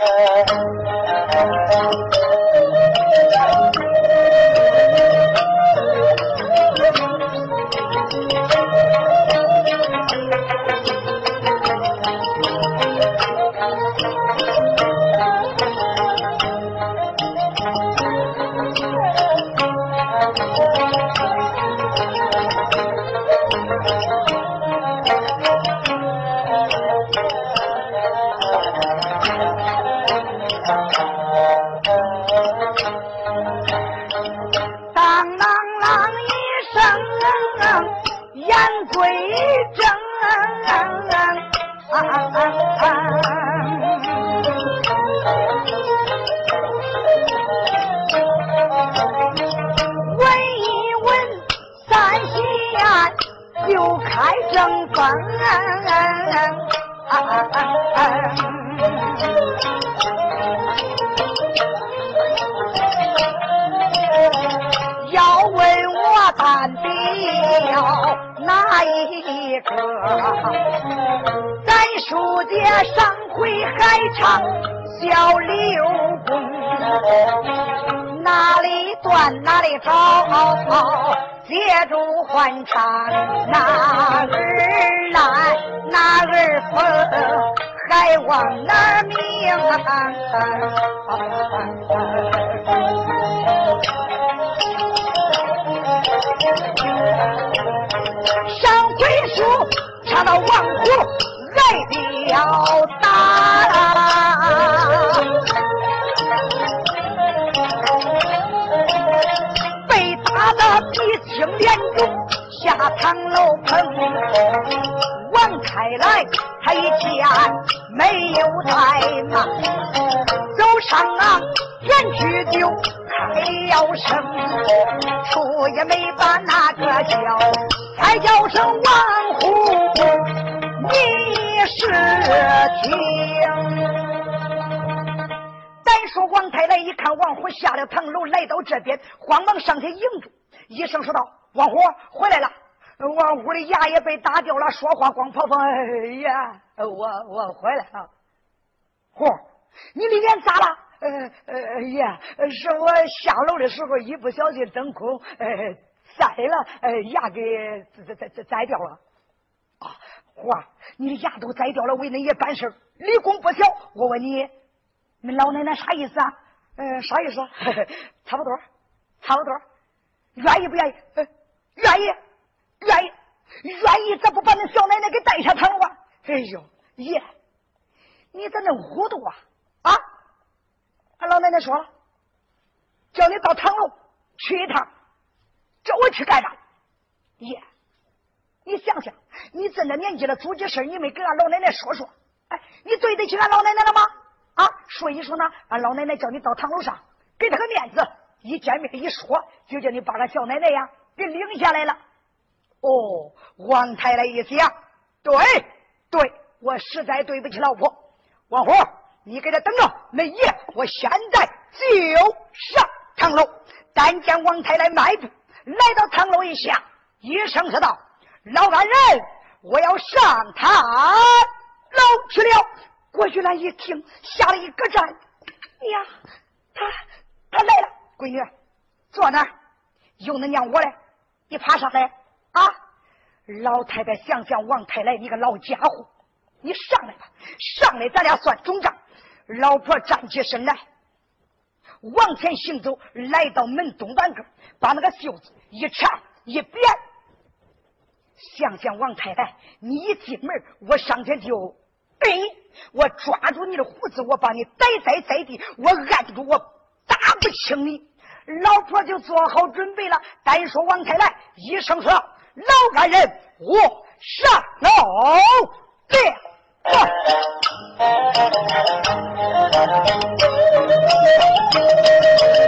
Thank you. Thank you. 说道：“王虎回来了！”王虎的牙也被打掉了，说话光跑跑，哎呀，我我回来了。虎，你里面咋了？呃呃呀，是我下楼的时候一不小心蹬空，呃栽了，呃牙给栽栽栽栽掉了。啊，虎，你的牙都栽掉了，为恁爷办事立功不小。我问你，恁老奶奶啥意思啊？呃，啥意思？差不多，差不多，愿意不愿意？愿意，愿意。愿意，咋不把那小奶奶给带下堂了？哎呦，爷，你咋那糊涂啊？啊！俺老奶奶说了，叫你到堂楼去一趟，叫我去干啥？爷，你想想，你这那年纪了，做这事你没跟俺老奶奶说说？哎，你对得起俺老奶奶了吗？啊！说一说呢，俺老奶奶叫你到堂楼上，给她个面子，一见面一说，就叫你把个小奶奶呀给领下来了。哦，王太太一想，对对，我实在对不起老婆。王虎，你给他等着，那爷我现在就上堂楼。但见王太太迈步来到堂楼一下，一声说道：“老安人，我要上堂楼去了。”郭玉兰一听，吓了一个战。呀，他他来了，闺女坐那儿，有恁娘我嘞，你爬上来。啊，老太太，想想王太来，你个老家伙，你上来吧，上来，咱俩算总账。老婆站起身来，往前行走，来到门东半根，把那个袖子一长一扁。想想王太太，你一进门，我上前就，哎，我抓住你的胡子，我把你逮在在地，我按住，我打不轻你。老婆就做好准备了。单说王太来，一声说。老干人，我上楼王太来迈步上啊。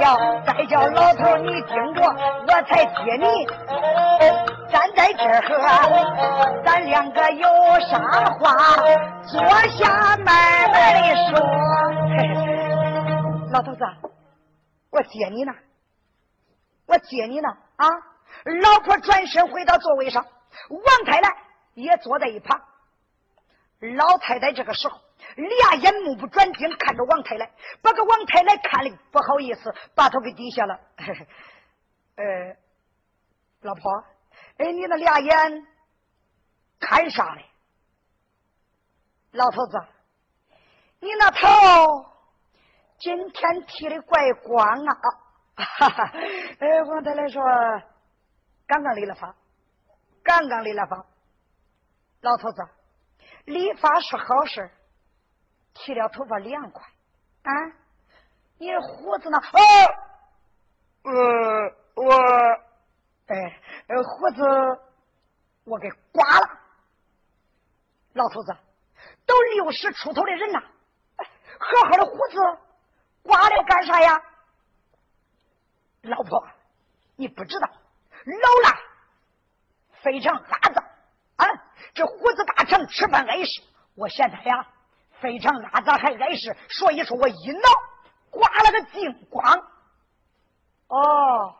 叫？再叫老头你听着，我才接你站在这儿，咱两个有啥话，坐下慢慢的说。老头子，我接你呢。我接你呢啊！老婆转身回到座位上，王太太也坐在一旁。老太太这个时候俩眼目不转睛看着王太太，把个王太太看的不好意思，把头给低下了。呃，老婆，哎，你那俩眼看啥嘞？老头子，你那头今天剃的怪光啊！哈哈，哎，王太太说，刚刚理了发，刚刚理了发。老头子，理发是好事，剃了头发凉快。啊，你的胡子呢？哦，呃，我，哎，呃胡子我给刮了。老头子，都六十出头的人了，好好的胡子刮了干啥呀？老婆，你不知道，老了非常阿脏啊！这胡子大成，吃饭碍事。我现在呀，非常阿脏还碍事，所以说我一闹刮了个精光。哦，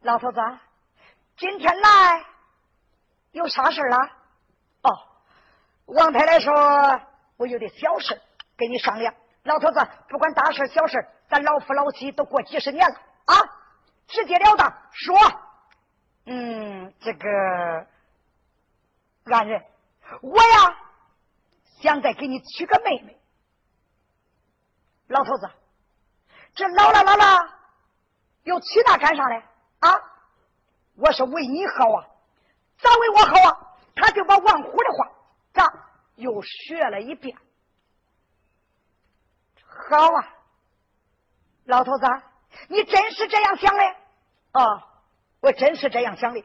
老头子，今天来有啥事了？哦，王太太说我有点小事跟你商量。老头子，不管大事小事。咱老夫老妻都过几十年了啊！直截了当说，嗯，这个安人，我呀想再给你娶个妹妹。老头子，这老了老了，又娶她干啥嘞？啊！我是为你好啊，咋为我好啊？他就把王虎的话咋又学了一遍。好啊。老头子，你真是这样想的？啊，我真是这样想的。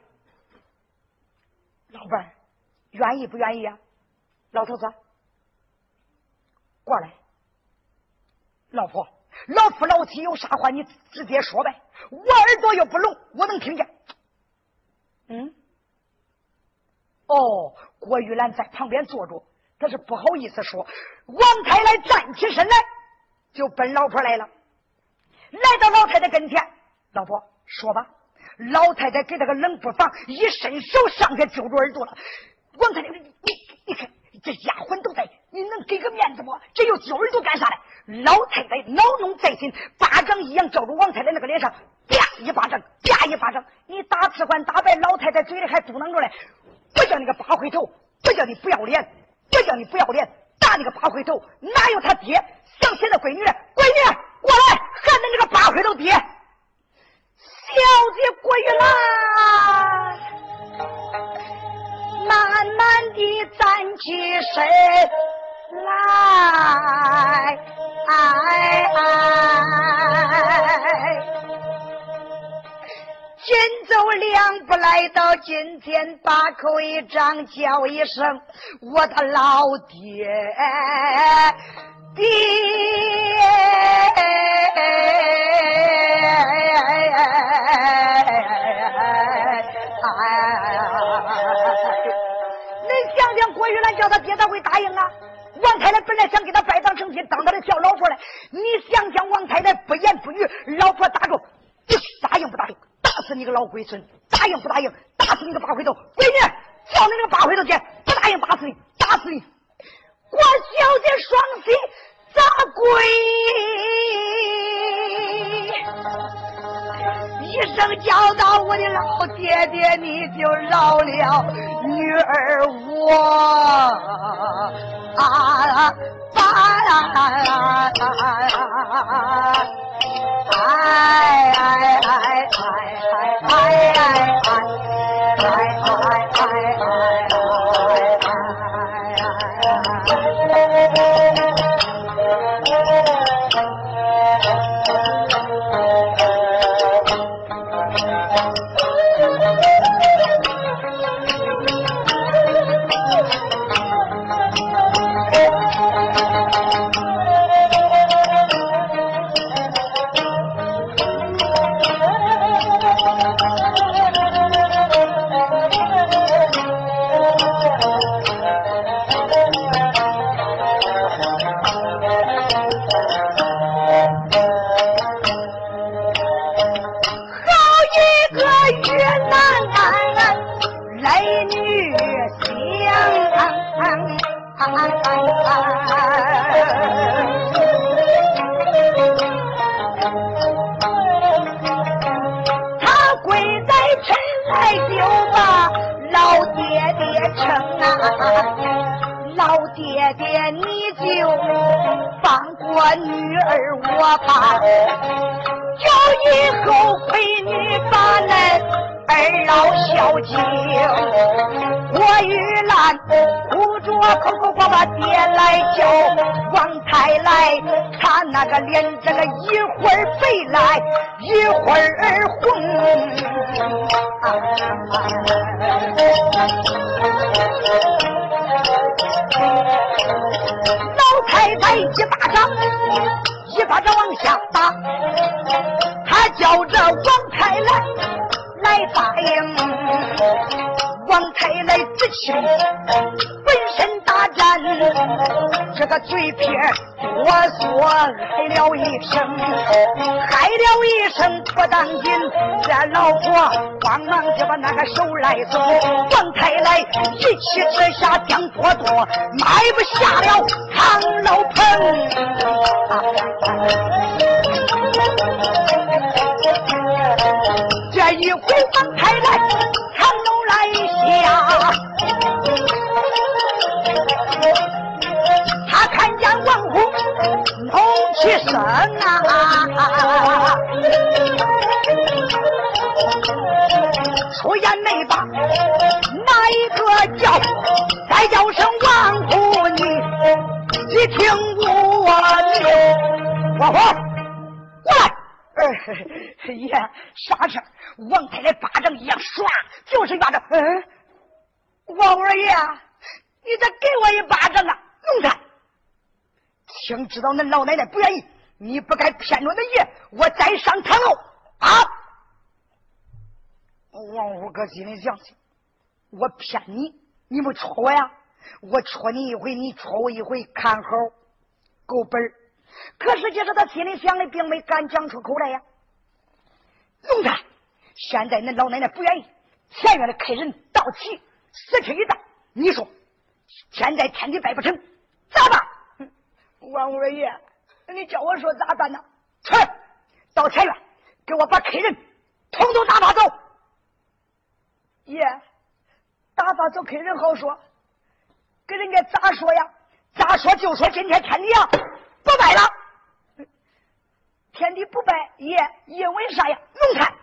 老伴儿，愿意不愿意啊？老头子，过来。老婆，老夫老妻有啥话你直接说呗，我耳朵又不聋，我能听见。嗯？哦，郭玉兰在旁边坐着，他是不好意思说。王太来站起身来，就奔老婆来了。来到老太太跟前，老婆说吧。老太太给他个冷不防，一伸手上去揪住耳朵了。王太太，你你看，这丫鬟都在，你能给个面子不？这又揪耳朵干啥嘞？老太太恼怒在心，巴掌一扬，照住王太太那个脸上，啪一巴掌，啪一巴掌。你打吃官打败老太太嘴里还嘟囔着嘞，不叫你个八回头，不叫你不要脸，不叫你不要脸，打你个八回头，哪有他爹想起那闺女来？闺女过来。喊你这个八回头爹，小姐过玉兰，慢慢的站起身来，紧走两步来到今天，把口一张，叫一声我的老爹。爹，恁想想郭玉兰叫他爹，他会答应啊？王太太本来想给他拜堂成亲，当他的小老婆来。你想想，王太太不言不语，老婆打住，你答应不答应？打死你个老龟孙！答应不答应？打死你个八回头！闺女，叫你那个八回头去！不答应，打死你！打死你！郭小姐双膝砸跪，一声叫道：“我的老爹爹，你就饶了女儿我啊！”哎哎哎哎哎哎哎哎哎哎！慌忙就把那个手来走，王太来一气之下将多多，埋不下了唐老棚。这一回王太来唐楼来下，他看见王虎怒气生啊！出言没把哪一个叫？再叫声王虎，你你听我的，王虎过来。哎爷，啥事王太太巴掌一样，唰，就是巴掌。嗯，王二爷，你再给我一巴掌啊！弄他，听知道恁老奶奶不愿意，你不该骗着恁爷，我再上堂楼啊！王五哥心里想：我骗你，你不戳我呀？我戳你一回，你戳我一回，看好够本儿可是，就是他心里想的，并没敢讲出口来呀。弄他，现在恁老奶奶不愿意，前院的客人到齐，死吃一到。你说，现在天地拜不成，咋办？王五爷，你叫我说咋办呢？去，到前院，给我把客人统统打发走。爷，打发走客人好说，给人家咋说呀？咋说就说今天天地啊不拜了，天地不拜，爷因为啥呀？奴才，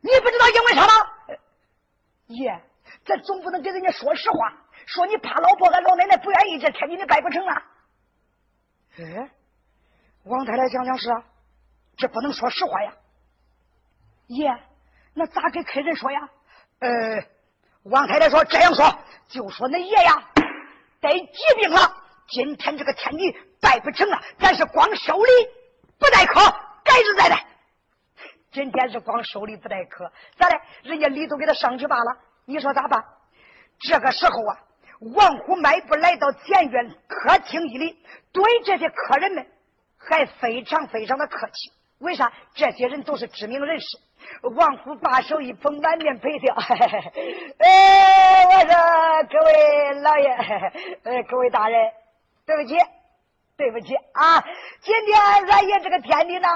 你不知道因为啥吗？爷，咱总不能给人家说实话，说你怕老婆俺老奶奶不愿意，这天地你拜不成啊？哎，王太太讲讲是啊，这不能说实话呀。爷，那咋给客人说呀？呃，王太太说：“这样说，就说恁爷呀得疾病了，今天这个天地拜不成了，咱是光收礼不带客，改日再来。今天是光收礼不带客，咋的？人家礼都给他上去罢了。你说咋办？这个时候啊，王虎迈步来到前院客厅一里，对这些客人们还非常非常的客气。为啥？这些人都是知名人士。”王虎把手一捧，满面陪笑。哎，我说各位老爷，呃，各位大人，对不起，对不起啊！今天俺爷这个天地呢，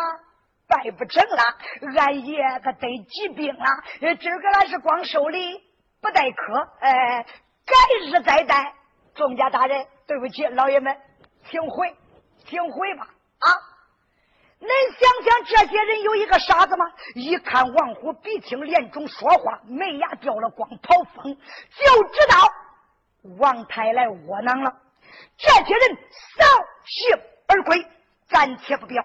拜不成了。俺爷他得疾病了，今儿个俺是光收礼不待客。哎，改日再待。众家大人，对不起，老爷们，请回，请回吧。啊！恁想想，这些人有一个傻子吗？一看王虎鼻青脸肿，说话没牙掉了光，跑风，就知道王太来窝囊了。这些人扫兴而归，暂且不表。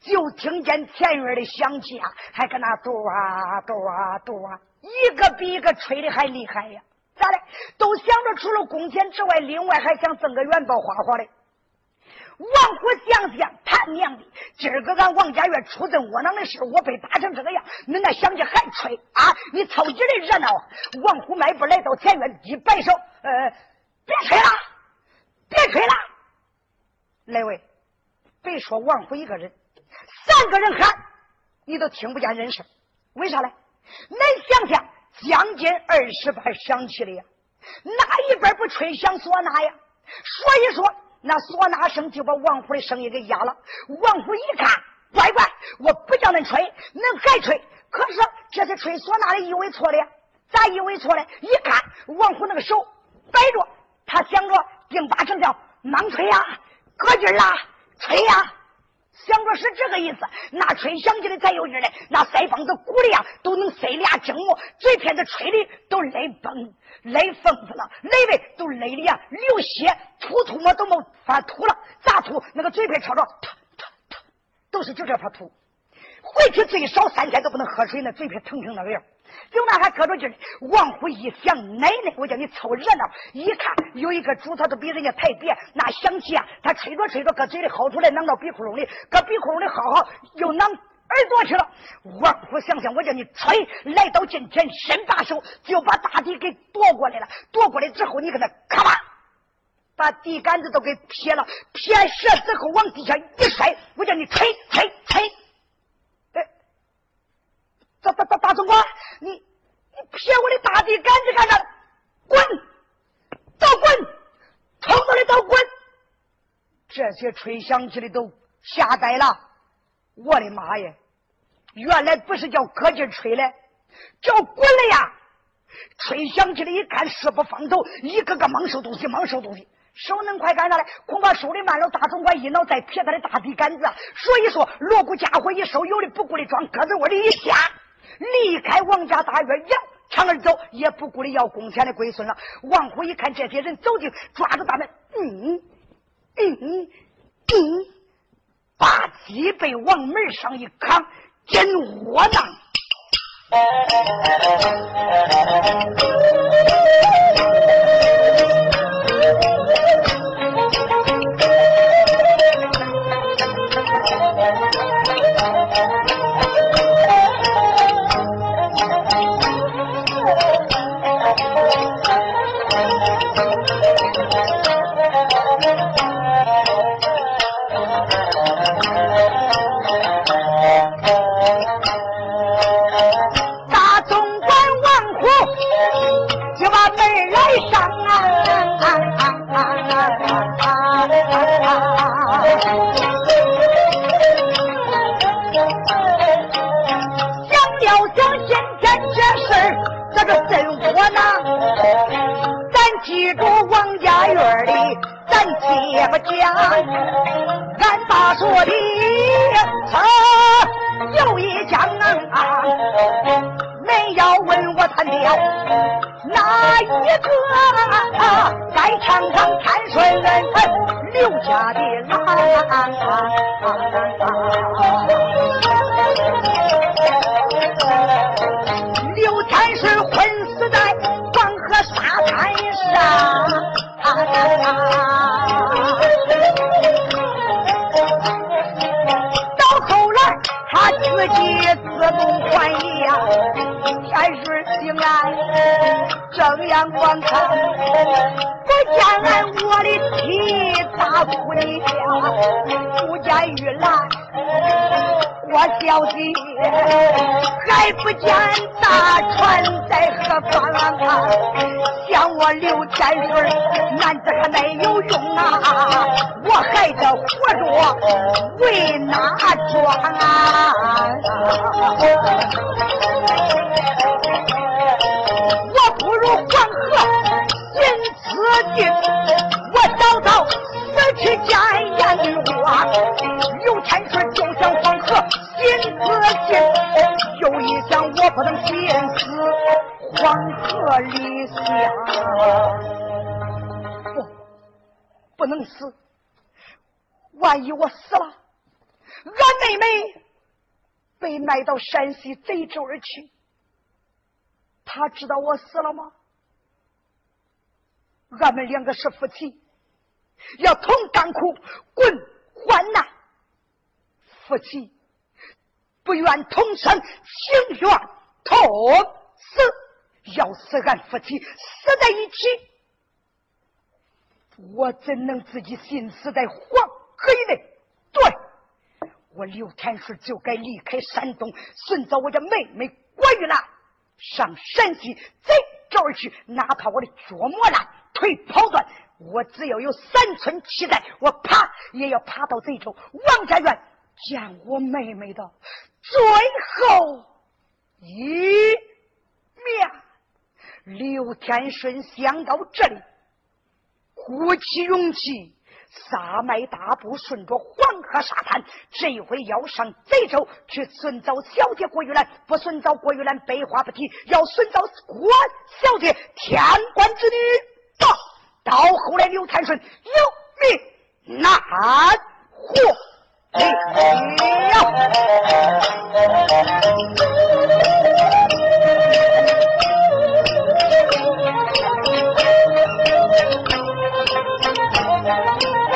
就听见前院的响起啊，还搁那嘟啊嘟啊嘟啊，一个比一个吹的还厉害呀！咋的？都想着除了工钱之外，另外还想挣个元宝花花的。王虎想想，他娘的，今儿个咱王家院出这窝囊的事，我被打成这个样，恁那想起还吹啊？你凑几的热闹？王虎迈步来到前院，一摆手，呃，别吹了，别吹了。来位，别说王虎一个人，三个人喊，你都听不见人声。为啥嘞？恁想想，将近二十班响起的呀，哪一边不吹响唢呐呀？所以说。那唢呐声就把王虎的声音给压了。王虎一看，乖乖，我不叫恁吹，恁还吹。可是这是吹唢呐的，以为错了，咋以为错了？一看王虎那个手摆着，他想着定八成叫忙吹呀，可劲儿啦，吹呀，想着是这个意思。那吹响起来才有劲嘞，那腮帮子鼓的呀，都能塞俩精膜，嘴片子吹的都累崩。累疯子了，累的都累的呀，流血吐吐沫都没法吐了，咋吐？那个嘴皮朝着，吐吐吐，都是就这法吐。回去最少三天都不能喝水，那嘴皮疼成那个样。就那还搁着劲儿。王虎一想，奶奶，我叫你凑热闹。一看有一个主，他都比人家抬别，那响气啊，他吹着吹着，搁嘴里薅出来，囊到鼻窟窿里，搁鼻窟窿里薅薅，又囊。耳朵去了，王虎想想，我叫你吹，来到近前，伸把手就把大地给夺过来了。夺过来之后，你给他咔吧，把地杆子都给撇了，撇折之后往地下一摔，我叫你吹吹吹。大大大大总管，你你撇我的大地杆子干啥？滚，都滚，冲着的都滚。这些吹响起的都吓呆了，我的妈呀！原来不是叫搁劲吹嘞，叫滚了呀！吹响起来一看，势不放头，一个个猛收东西，猛收东西，手能快干啥嘞？恐怕收的慢了，大总管一脑袋撇他的大地杆子。所以说，锣鼓家伙一收，有的不顾的装鸽子窝里一下，离开王家大院，扬长而走，也不顾的要工钱的龟孙了。王虎一看这些人走进，抓住大门，嗯嗯嗯，把脊背往门上一扛。真窝囊！也不讲，俺爸说的他有一讲啊，没要问我他爹哪一个该尝尝看顺刘家的郎。刘天顺昏死在黄河沙滩上。正阳光看，不见俺我的妻大哭的叫，不见玉兰。我小心，还不见大船在何方啊？想我刘天顺，男子还没有用啊！我还得活着为哪桩啊？我如黄河行此地，我早早死去见阎女花。刘天顺就像黄河行此地，有一想我不能心死黄河里下，不，不能死。万一我死了，俺妹妹被卖到山西贼州而去。他知道我死了吗？俺们两个是夫妻，要同甘苦，共患难。夫妻不愿同生，情愿同死。要死，俺夫妻死在一起，我怎能自己心死在黄河以内？对，我刘天顺就该离开山东，寻找我的妹妹郭玉兰。上山西贼找而去，哪怕我的脚磨烂，腿跑断，我只要有三寸气在，我爬也要爬到贼州王家院见我妹妹的最后一面。刘天顺想到这里，鼓起勇气。撒迈大步，顺着黄河沙滩，这回要上贼州去寻找小姐郭玉兰。不寻找郭玉兰，白话不提；要寻找郭小姐，天官之女。到到后来，刘天顺有名难活了。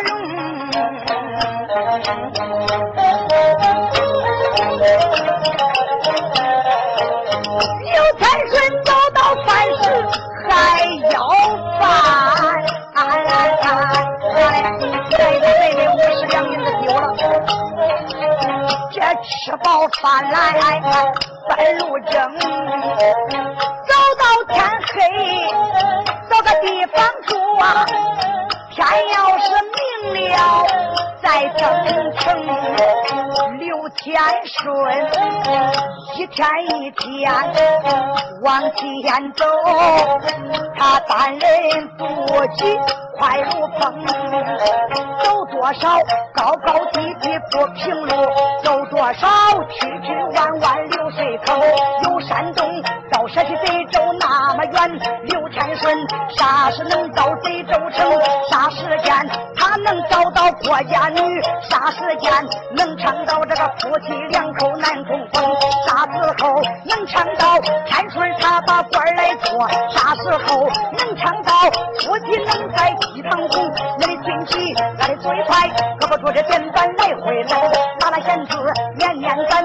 女花一天一天往前走，他单人独骑快如风。走多少高高低低不平路，走多少曲曲弯弯流水口。有山东到山西贼州那么远，刘天顺。啥时能到贼州城？郭家女？啥时间能抢到这个夫妻两口难重逢？啥时候能抢到天顺他把官来做？啥时候能抢到夫妻能在戏堂红？你的军旗，那的嘴快，胳膊拄着电板来回走。拿了弦子念念咱，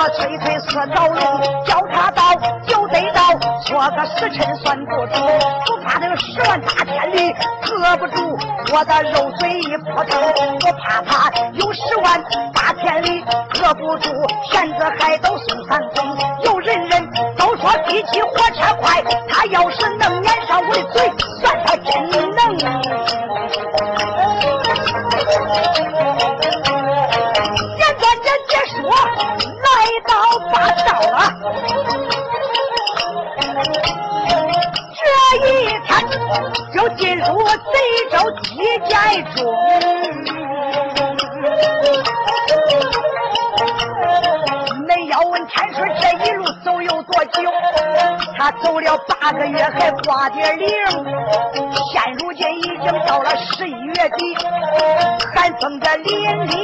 我催催四条龙，叫他到就得到，说个时辰算不准，不怕。那个十万大千里搁不住我的肉嘴一扑腾，我怕他有十万大千里搁不住骗子还都送三封，有人人都说比起火车快，他要是能撵上我的嘴，算他真能。到八道了。这一天就进入贼州地界中，你要问天顺这一路走有多久？他走了八个月还挂点零，现如今已经到了十一月底，寒风的凛凛，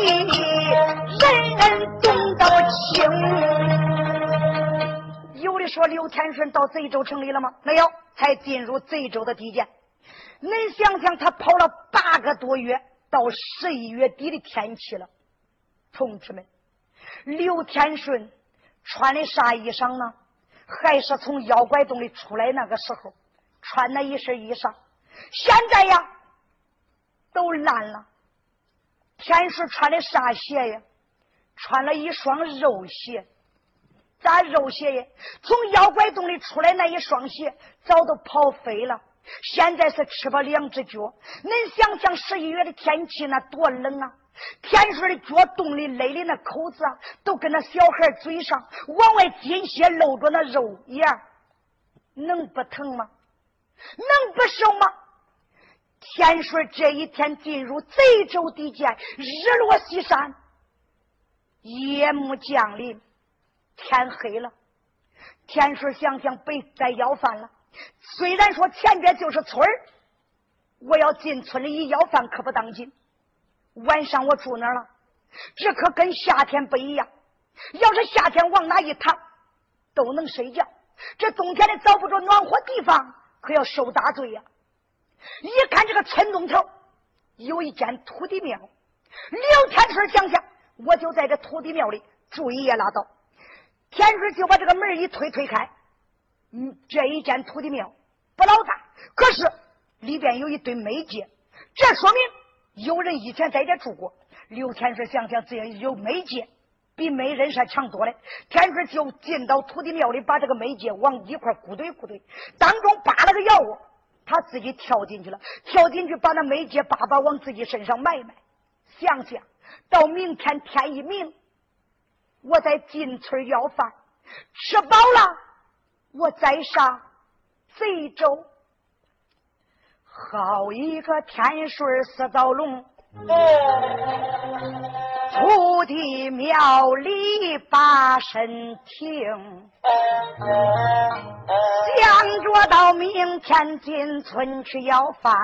人人冻到清。说刘天顺到贼州城里了吗？没有，才进入贼州的地界。恁想想，他跑了八个多月，到十一月底的天气了，同志们。刘天顺穿的啥衣裳呢？还是从妖怪洞里出来那个时候穿的一身衣裳。现在呀，都烂了。天顺穿的啥鞋呀？穿了一双肉鞋。咋肉鞋呀？从妖怪洞里出来那一双鞋早都跑飞了。现在是吃饱两只脚。恁想想十一月的天气那多冷啊！天水的脚洞里勒的那口子啊，都跟那小孩嘴上往外紧些露着那肉一样，能不疼吗？能不受吗？天水这一天进入贼州地界，日落西山，夜幕降临，天黑了。天水想想被该要饭了。虽然说前边就是村儿，我要进村里一要饭可不当紧。晚上我住哪儿了？这可跟夏天不一样。要是夏天往哪一躺都能睡觉，这冬天里找不着暖和地方，可要受大罪呀！一看这个村东头有一间土地庙，刘天顺想想，我就在这土地庙里住一夜拉倒。天顺就把这个门一推推开，嗯，这一间土地庙不老大，可是里边有一堆煤秸，这说明。有人以前在这住过，刘天顺想想，这有媒介，比没人是强多了。天顺就进到土地庙里，把这个媒介往一块鼓堆鼓堆，当中扒了个窑窝，他自己跳进去了，跳进去把那媒介叭叭往自己身上埋埋。想想到明天天一明，我再进村要饭，吃饱了，我再上贼州。好一个天顺四道龙，土地庙里把身停，想着到明天进村去要饭。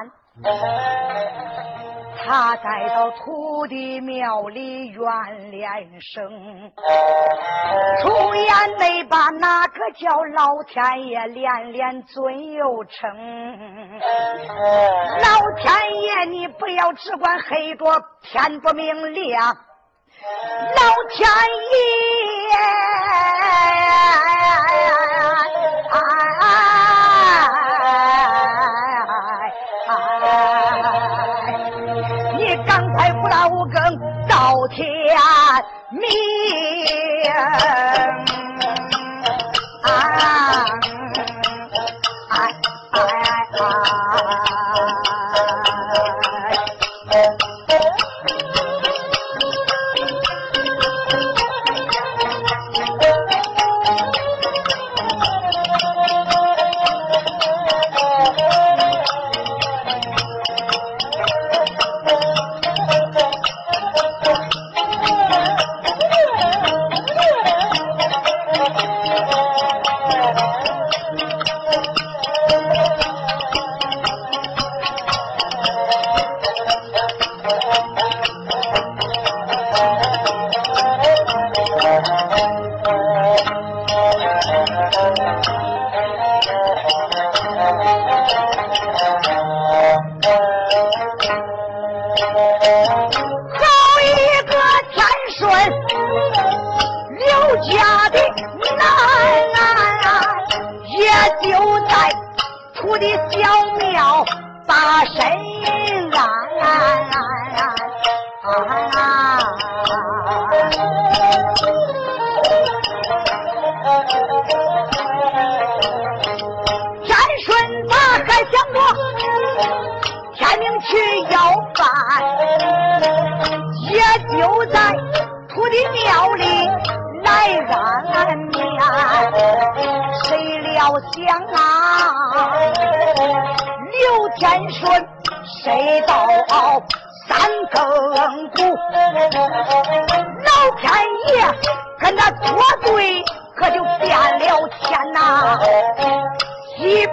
他带到土地庙里怨连声，出言没把那个叫老天爷连连尊又称。老天爷，你不要只管黑着天不明亮，老天爷。天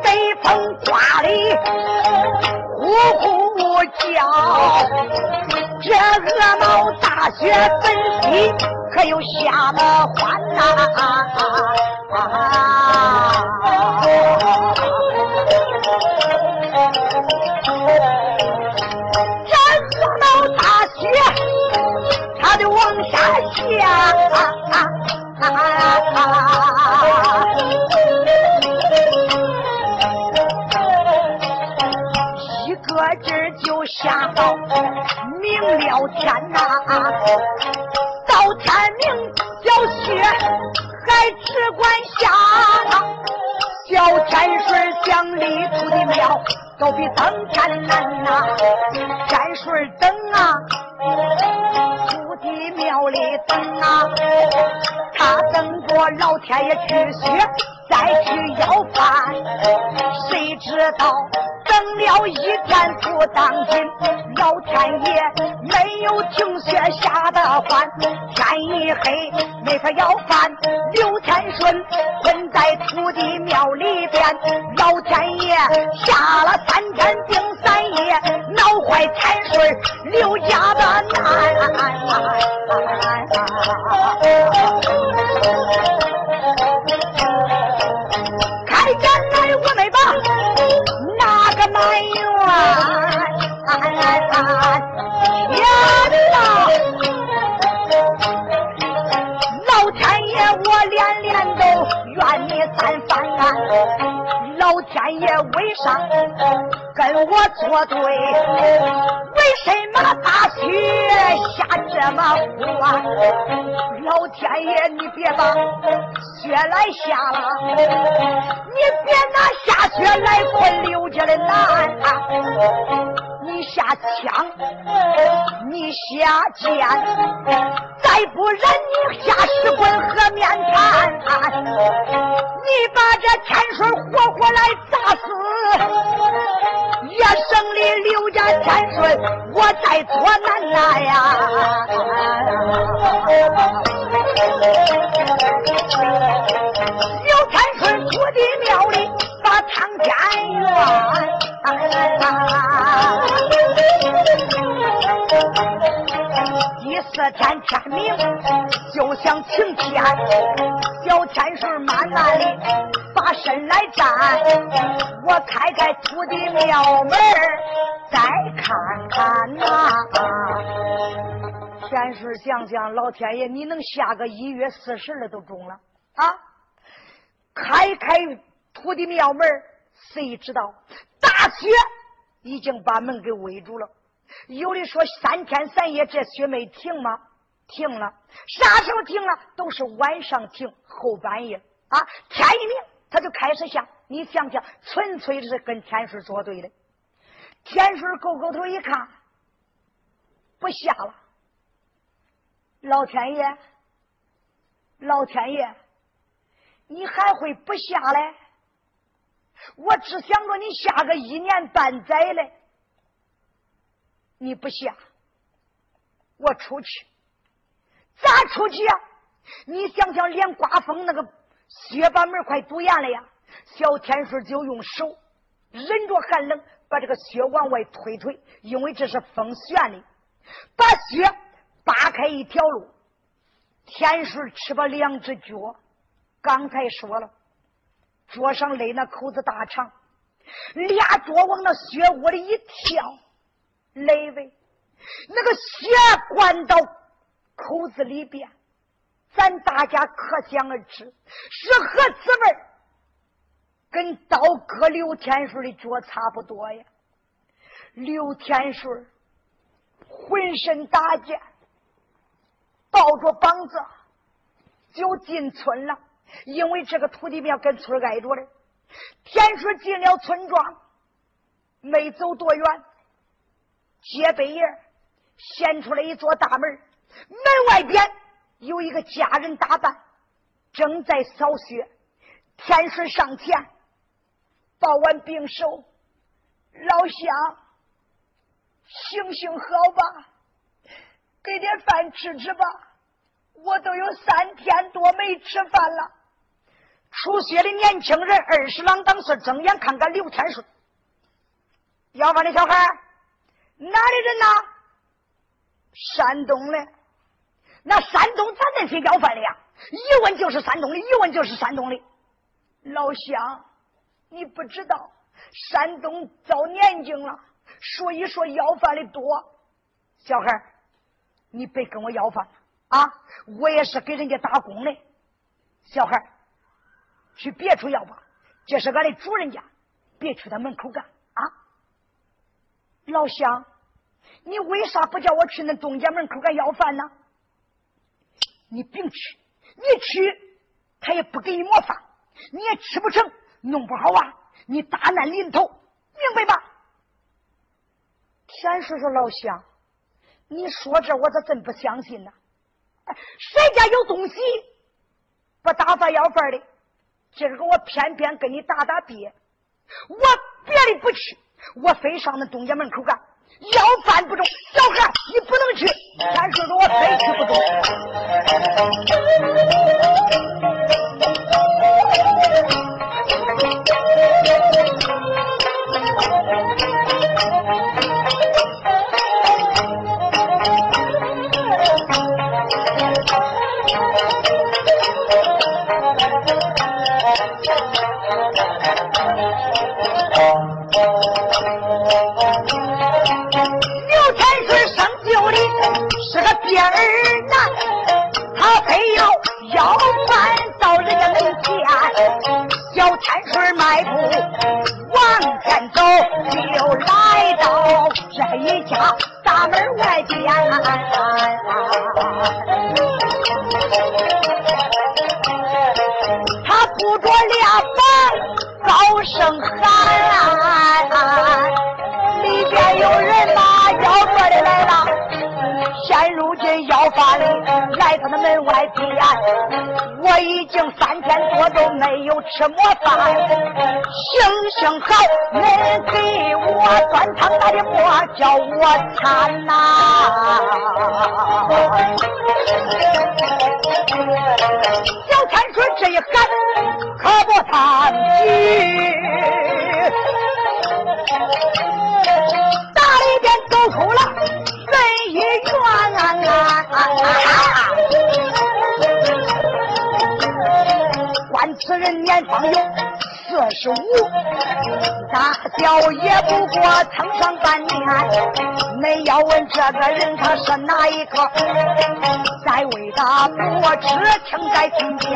北风刮里呼呼叫，这鹅毛大雪纷飞，可又下了欢呐！下，到天明小雪还只管下，小天水讲里头的庙都比登天难呐，天水等啊。土地庙里等啊，他等着老天爷去雪，再去要饭。谁知道了一天不当心，老天爷没有停雪下的欢，天一黑没法要饭。刘天顺困在土地庙里边，老天爷下了三天定三夜，闹坏天顺刘家的难。老天爷为啥跟我作对？为什么大雪下这么苦啊？老天爷，你别把雪来下了，你别拿下雪来困刘家的难啊！你下枪，你下剑，再不然你下石棍和面盘，你把这天水活活来砸死，也省里刘家天水我再做难呐呀！刘天顺土地庙里把汤监院。第四天天明，就想晴天。小天顺慢慢的把身来站，我开开土地庙门再看看呐。天顺想想，老天爷，你能下个一月四十了都中了啊！开开土地庙门谁知道大雪已经把门给围住了。有的说三天三夜这雪没停吗？停了，啥时候停了？都是晚上停，后半夜啊，天一明他就开始下。你想想，纯粹是跟天水作对的。天水勾勾头一看，不下了。老天爷，老天爷，你还会不下来？我只想着你下个一年半载嘞。你不下，我出去，咋出去呀？你想想，连刮风那个雪把门快堵严了呀！小天顺就用手忍着寒冷，把这个雪往外推推，因为这是风旋的，把雪扒开一条路。天顺吃吧两只脚，刚才说了，桌上勒那口子大长，俩脚往那雪窝里一跳。雷位，那个血灌到口子里边，咱大家可想而知是何滋味跟刀割刘天顺的脚差不多呀。刘天顺浑身打茧，抱着膀子就进村了，因为这个土地庙跟村挨着的。天顺进了村庄，没走多远。街北沿显出来一座大门，门外边有一个家人打扮，正在扫雪。天顺上前抱完病手，老乡，行行好吧，给点饭吃吃吧。我都有三天多没吃饭了。出血的年轻人二十郎当时睁眼看看刘天顺，要饭的小孩哪里人呐？山东的。那山东咋那些要饭的呀？一问就是山东的，一问就是山东的。老乡，你不知道，山东早年景了，所以说要饭的多。小孩你别跟我要饭了啊！我也是给人家打工的。小孩去别处要吧，这是俺的主人家，别去他门口干啊！老乡，你为啥不叫我去那东家门口干要饭呢？你别去，你去他也不给你磨饭，你也吃不成，弄不好啊，你大难临头，明白吧？田叔叔老乡，你说这我咋真不相信呢？谁家有东西不打发要饭的？今儿个我偏偏跟你打打别，我别的不去，我非上那东家门口干。要饭不中，小孩你不能去。咱说说我非去不中 Thank you. 有吃馍饭，行行好恁给我端汤打的莫，叫我馋呐。也不过曾上半年。恁要问这个人他是哪一个？在位的不知听在听见，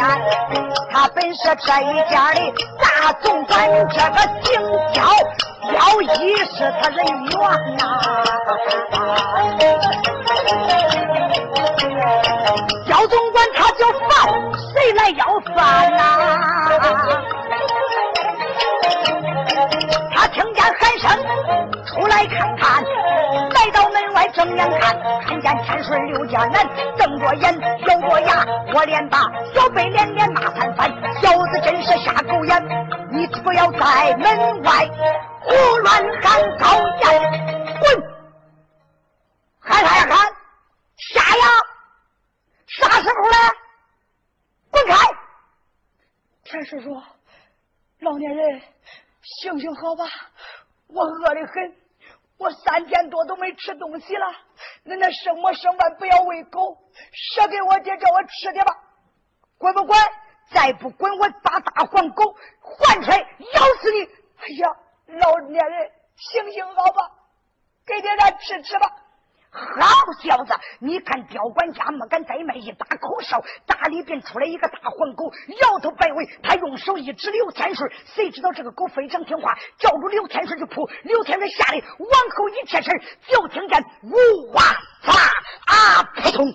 他本是这一家的大总管，这个姓焦，焦一是他人缘呐。焦总管他就犯。谁来要饭呐？来看看，来到门外正眼看，看见天顺刘家男瞪着眼，咬着牙，我连把小辈连连骂三番，小子真是瞎狗眼！你不要在门外胡乱喊高言，滚！喊啥呀喊？瞎呀！啥时候了？滚开！田师说：“老年人，行行好吧，我饿得很，我三天多都没吃东西了。恁那剩馍剩饭不要喂狗，舍给我爹，叫我吃的吧。滚不滚？再不滚，我把大黄狗唤出来咬死你！哎呀，老年人，行行好吧，给爹咱吃吃吧。”好小子，你看刁管家没敢怠慢，一把口哨，大里边出来一个大黄狗，摇头摆尾。他用手一指刘天顺，谁知道这个狗非常听话，叫住刘天顺就扑。刘天顺吓得往后一贴身，就听见呜哇啦啊扑通，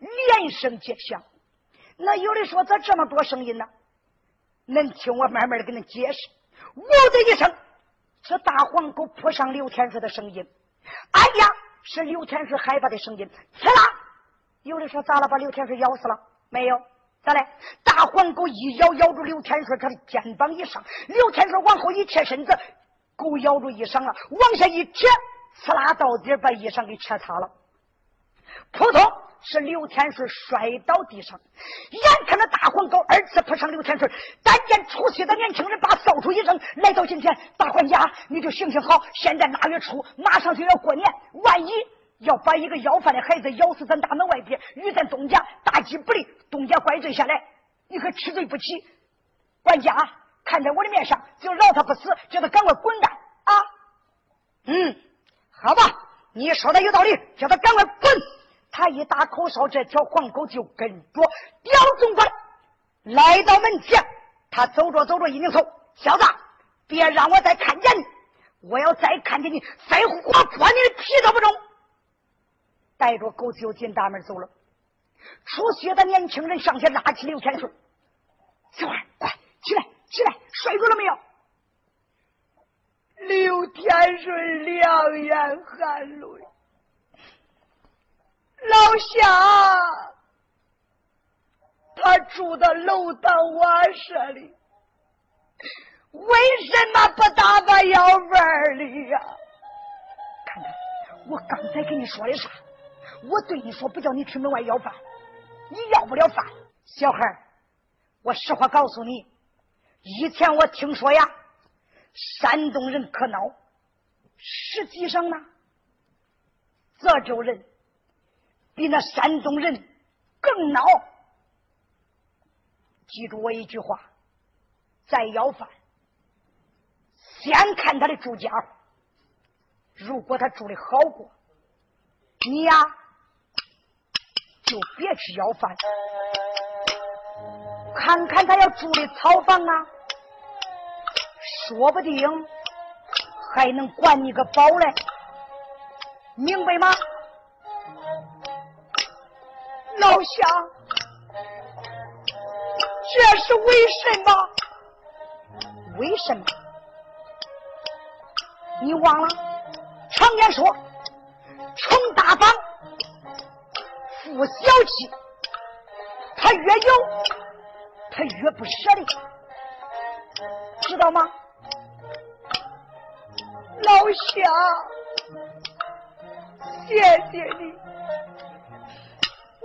连声皆响。那有的说咋这么多声音呢？恁听我慢慢的给恁解释。呜的一声，这大黄狗扑上刘天顺的声音。哎呀，是刘天顺害怕的声音。刺啦！有人说咋了？把刘天顺咬死了？没有，咋嘞？大黄狗一咬，咬住刘天顺他的肩膀一上，刘天顺往后一贴身子，狗咬住衣裳了，往下一贴，刺啦到底把衣裳给扯塌了。扑通，是刘天顺摔倒地上，眼看着大黄狗二次扑上刘天顺，但见出血的年轻人把扫帚一扔，来到近前，大管家，你就行行好，现在腊月初马上就要过年，万一要把一个要饭的孩子咬死咱大门外边，与咱东家大吉不利，东家怪罪下来，你可吃罪不起。管家看在我的面上，就饶他不死，叫他赶快滚蛋啊！嗯，好吧，你说的有道理，叫他赶快滚。他一打口哨，这条黄狗就跟着刁总管来到门前。他走着走着，一拧头，小子，别让我再看见你！我要再看见你，再活泼你的皮都不中！带着狗就进大门走了。出血的年轻人上前拉起刘天顺：“小孩，快起来，起来！摔着了没有？”刘天顺两眼含泪。老夏，他住的楼道瓦舍里，为什么不打发要饭的呀？看看，我刚才跟你说的啥？我对你说，不叫你去门外要饭，你要不了饭。小孩我实话告诉你，以前我听说呀，山东人可孬，实际上呢，泽州人。比那山东人更孬。记住我一句话：再要饭，先看他的住家。如果他住的好过，你呀就别去要饭。看看他要住的草房啊，说不定还能管你个饱嘞，明白吗？老乡，这是为什么？为什么？你忘了？常言说，穷大方，富小气。他越有，他越不舍得，知道吗？老乡，谢谢你。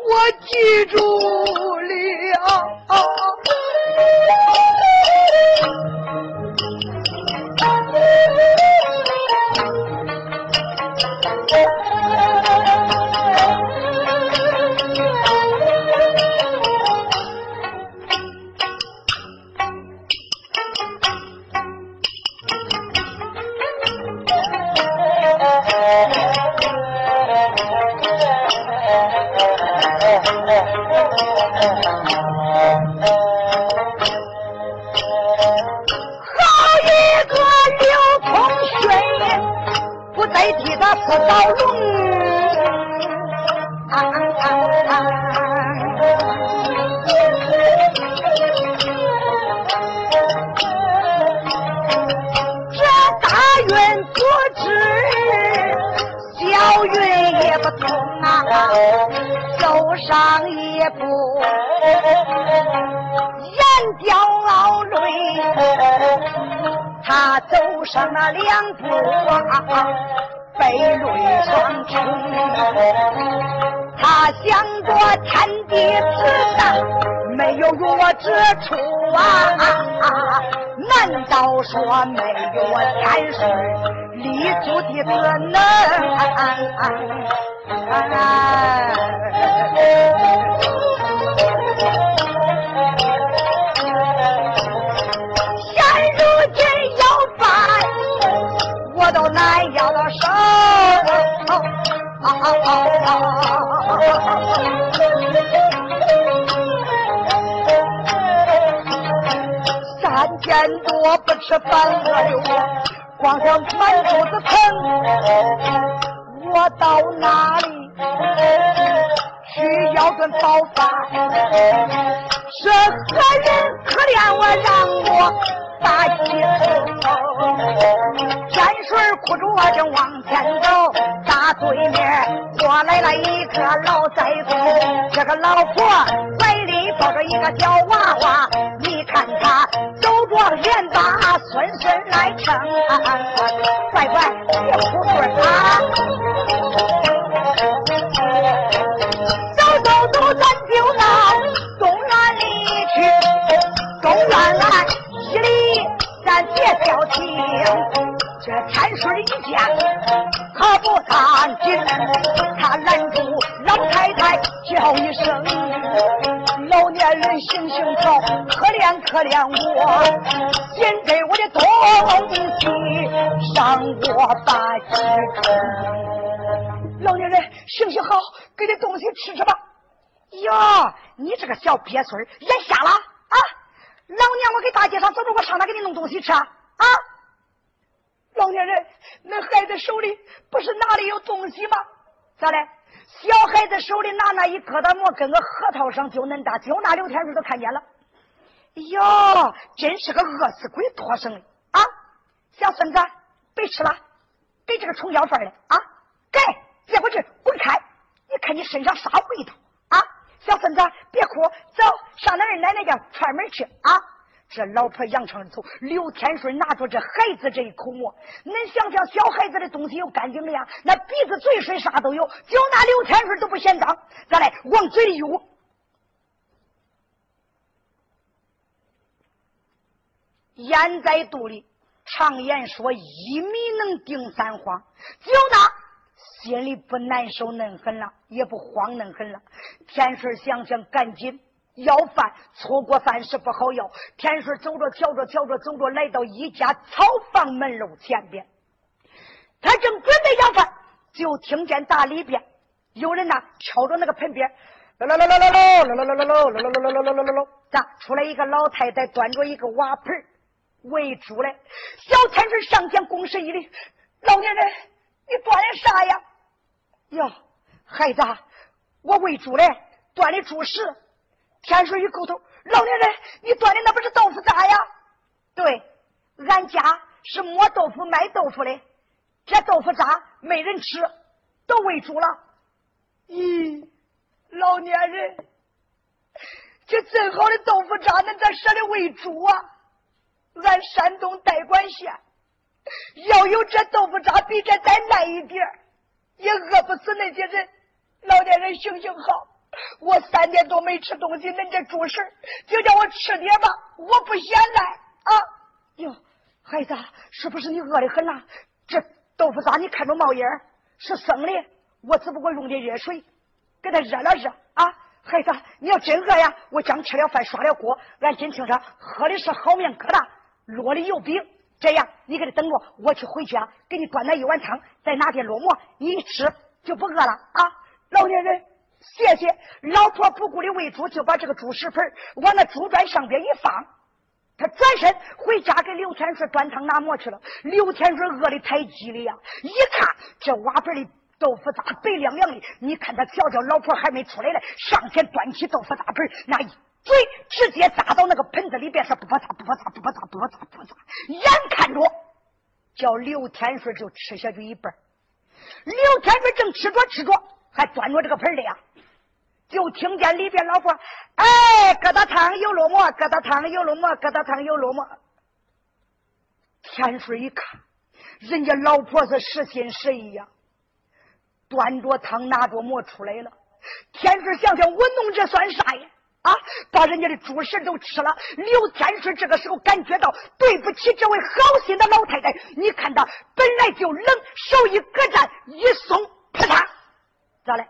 我记住了。多不吃饭饿溜，光想满肚子疼。我到哪里去要顿饱饭？是何人可怜我，让我打起头？水哭着我正往前走，大对面过来了一个老宰夫，这个老婆怀里抱着一个小娃娃，称、乖乖别哭说啊！走走走，咱就到东院里去，东院来西里，咱别挑听。这天水一见，可不干净，他拦住老太太叫一声。老年人行行好，可怜可怜我，先给我的东西上我把鸡吃。老年人行行好，给点东西吃吃吧。哟，你这个小鳖孙眼瞎了啊！老娘我给大街上走着，我上哪给你弄东西吃啊？啊！老年人，那孩子手里不是拿的有东西吗？咋的？小孩子手里拿那一疙瘩馍，跟个核桃上就恁大，就那刘天柱都看见了。哟，真是个饿死鬼托生的啊！小孙子，别吃了，给这个虫要饭的啊！给，接过去，滚开！你看你身上啥味道啊？小孙子，别哭，走上那二奶奶家串门去啊！这老婆扬长而走，刘天顺拿着这孩子这一口馍，恁想想，小孩子的东西有干净的呀，那鼻子、嘴、水啥都有，就那刘天顺都不嫌脏，再来往嘴里捂。咽在肚里。常言说，一米能顶三荒，就那心里不难受恁狠了，也不慌恁狠了。天顺想想，赶紧。要饭，错过饭是不好要。天顺走着，瞧着，瞧着，走着，来到一家草房门楼前边。他正准备要饭，就听见大里边有人呐敲着那个盆边，喽喽喽喽喽喽喽喽喽喽喽喽喽喽喽喽喽喽，咋出来一个老太太，端着一个瓦盆喂猪嘞。小天顺上前躬身一礼：“老年人，你端的啥呀？”哟，孩子，我喂猪嘞，端的猪食。天水一勾头，老年人，你端的那不是豆腐渣呀？对，俺家是磨豆腐卖豆腐的，这豆腐渣没人吃，都喂猪了。咦，老年人，这真好的豆腐渣，恁咋舍得喂猪啊？俺山东代管县要有这豆腐渣，比这再烂一点也饿不死那些人。老年人，行行好。我三天多没吃东西，恁这猪食就叫我吃点吧，我不嫌赖啊！哟，孩子，是不是你饿的很呐？这豆腐渣你看着冒烟是生的，我只不过用点热水给它热了热啊！孩子，你要真饿呀，我刚吃了饭，刷了锅，俺今听说喝的是好面疙瘩，烙的油饼。这样，你给他等着，我去回去啊，给你端来一碗汤，再拿点烙馍，你一吃就不饿了啊！老年人。谢谢，老婆不顾的喂猪，就把这个猪食盆往那猪砖上边一放，他转身回家给刘天顺端汤拿馍去了。刘天顺饿的太急了呀，一看这瓦盆里豆腐渣白亮亮的，你看他瞧瞧，老婆还没出来呢，上前端起豆腐渣盆，那一嘴直接扎到那个盆子里边，是不不擦不不擦不不擦不不擦不擦，眼看着叫刘天顺就吃下去一半，刘天顺正吃着吃着，还端着这个盆里呀。就听见里边老婆，哎，疙瘩汤有落馍，疙瘩汤有落馍，疙瘩汤有落馍。天水一看，人家老婆子实心实意呀，端着汤拿着馍出来了。天水想想，我弄这算啥呀？啊，把人家的猪食都吃了。刘天水这个时候感觉到对不起这位好心的老太太。你看他本来就冷，手一搁站，一松，啪嚓，咋嘞？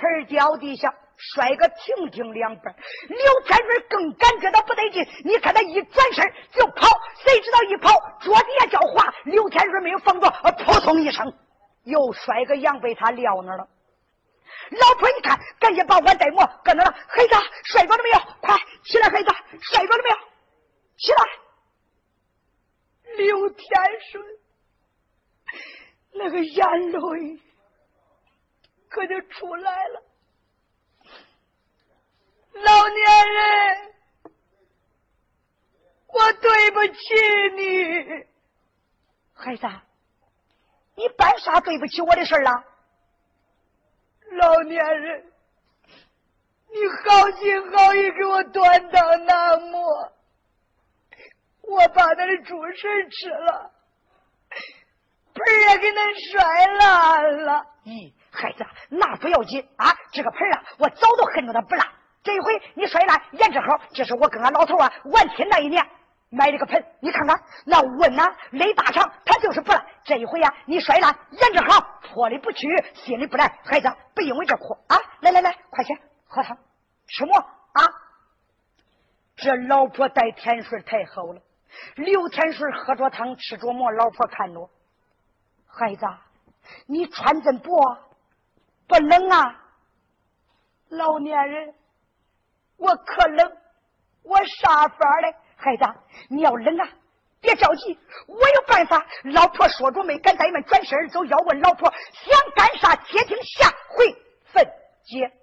盆掉地下，摔个停停两半。刘天顺更感觉到不得劲，你看他一转身就跑，谁知道一跑桌底下脚滑，刘天顺没有防着，扑通一声又摔个羊被他撂那了。老婆一看，赶紧把碗带馍搁那了。孩子摔着了没有？快起来，孩子摔着了没有？起来！刘天顺那个眼泪。可就出来了，老年人，我对不起你，孩子，你办啥对不起我的事了？老年人，你好心好意给我端汤拿馍，我把他的主食吃了，盆也给恁摔烂了。咦？孩子，那不要紧啊！这个盆啊，我早都恨着它不烂。这一回你摔烂，言之好，这是我跟俺老头啊完亲那一年。买了个盆，你看看那问呐，勒大肠，他就是不烂。这一回呀，你摔烂，眼着好，破里不去，心里不来。孩子，不因为这哭啊！来来来，快去喝汤，吃馍啊！这老婆带天水太好了，刘天水喝着汤，吃着馍，老婆看着，孩子，你穿这薄，啊不冷啊？老年人，我可冷，我啥法嘞？孩子，你要冷啊，别着急，我有办法。老婆说着没敢怠慢，转身走。要问老婆想干啥？且听下回分解。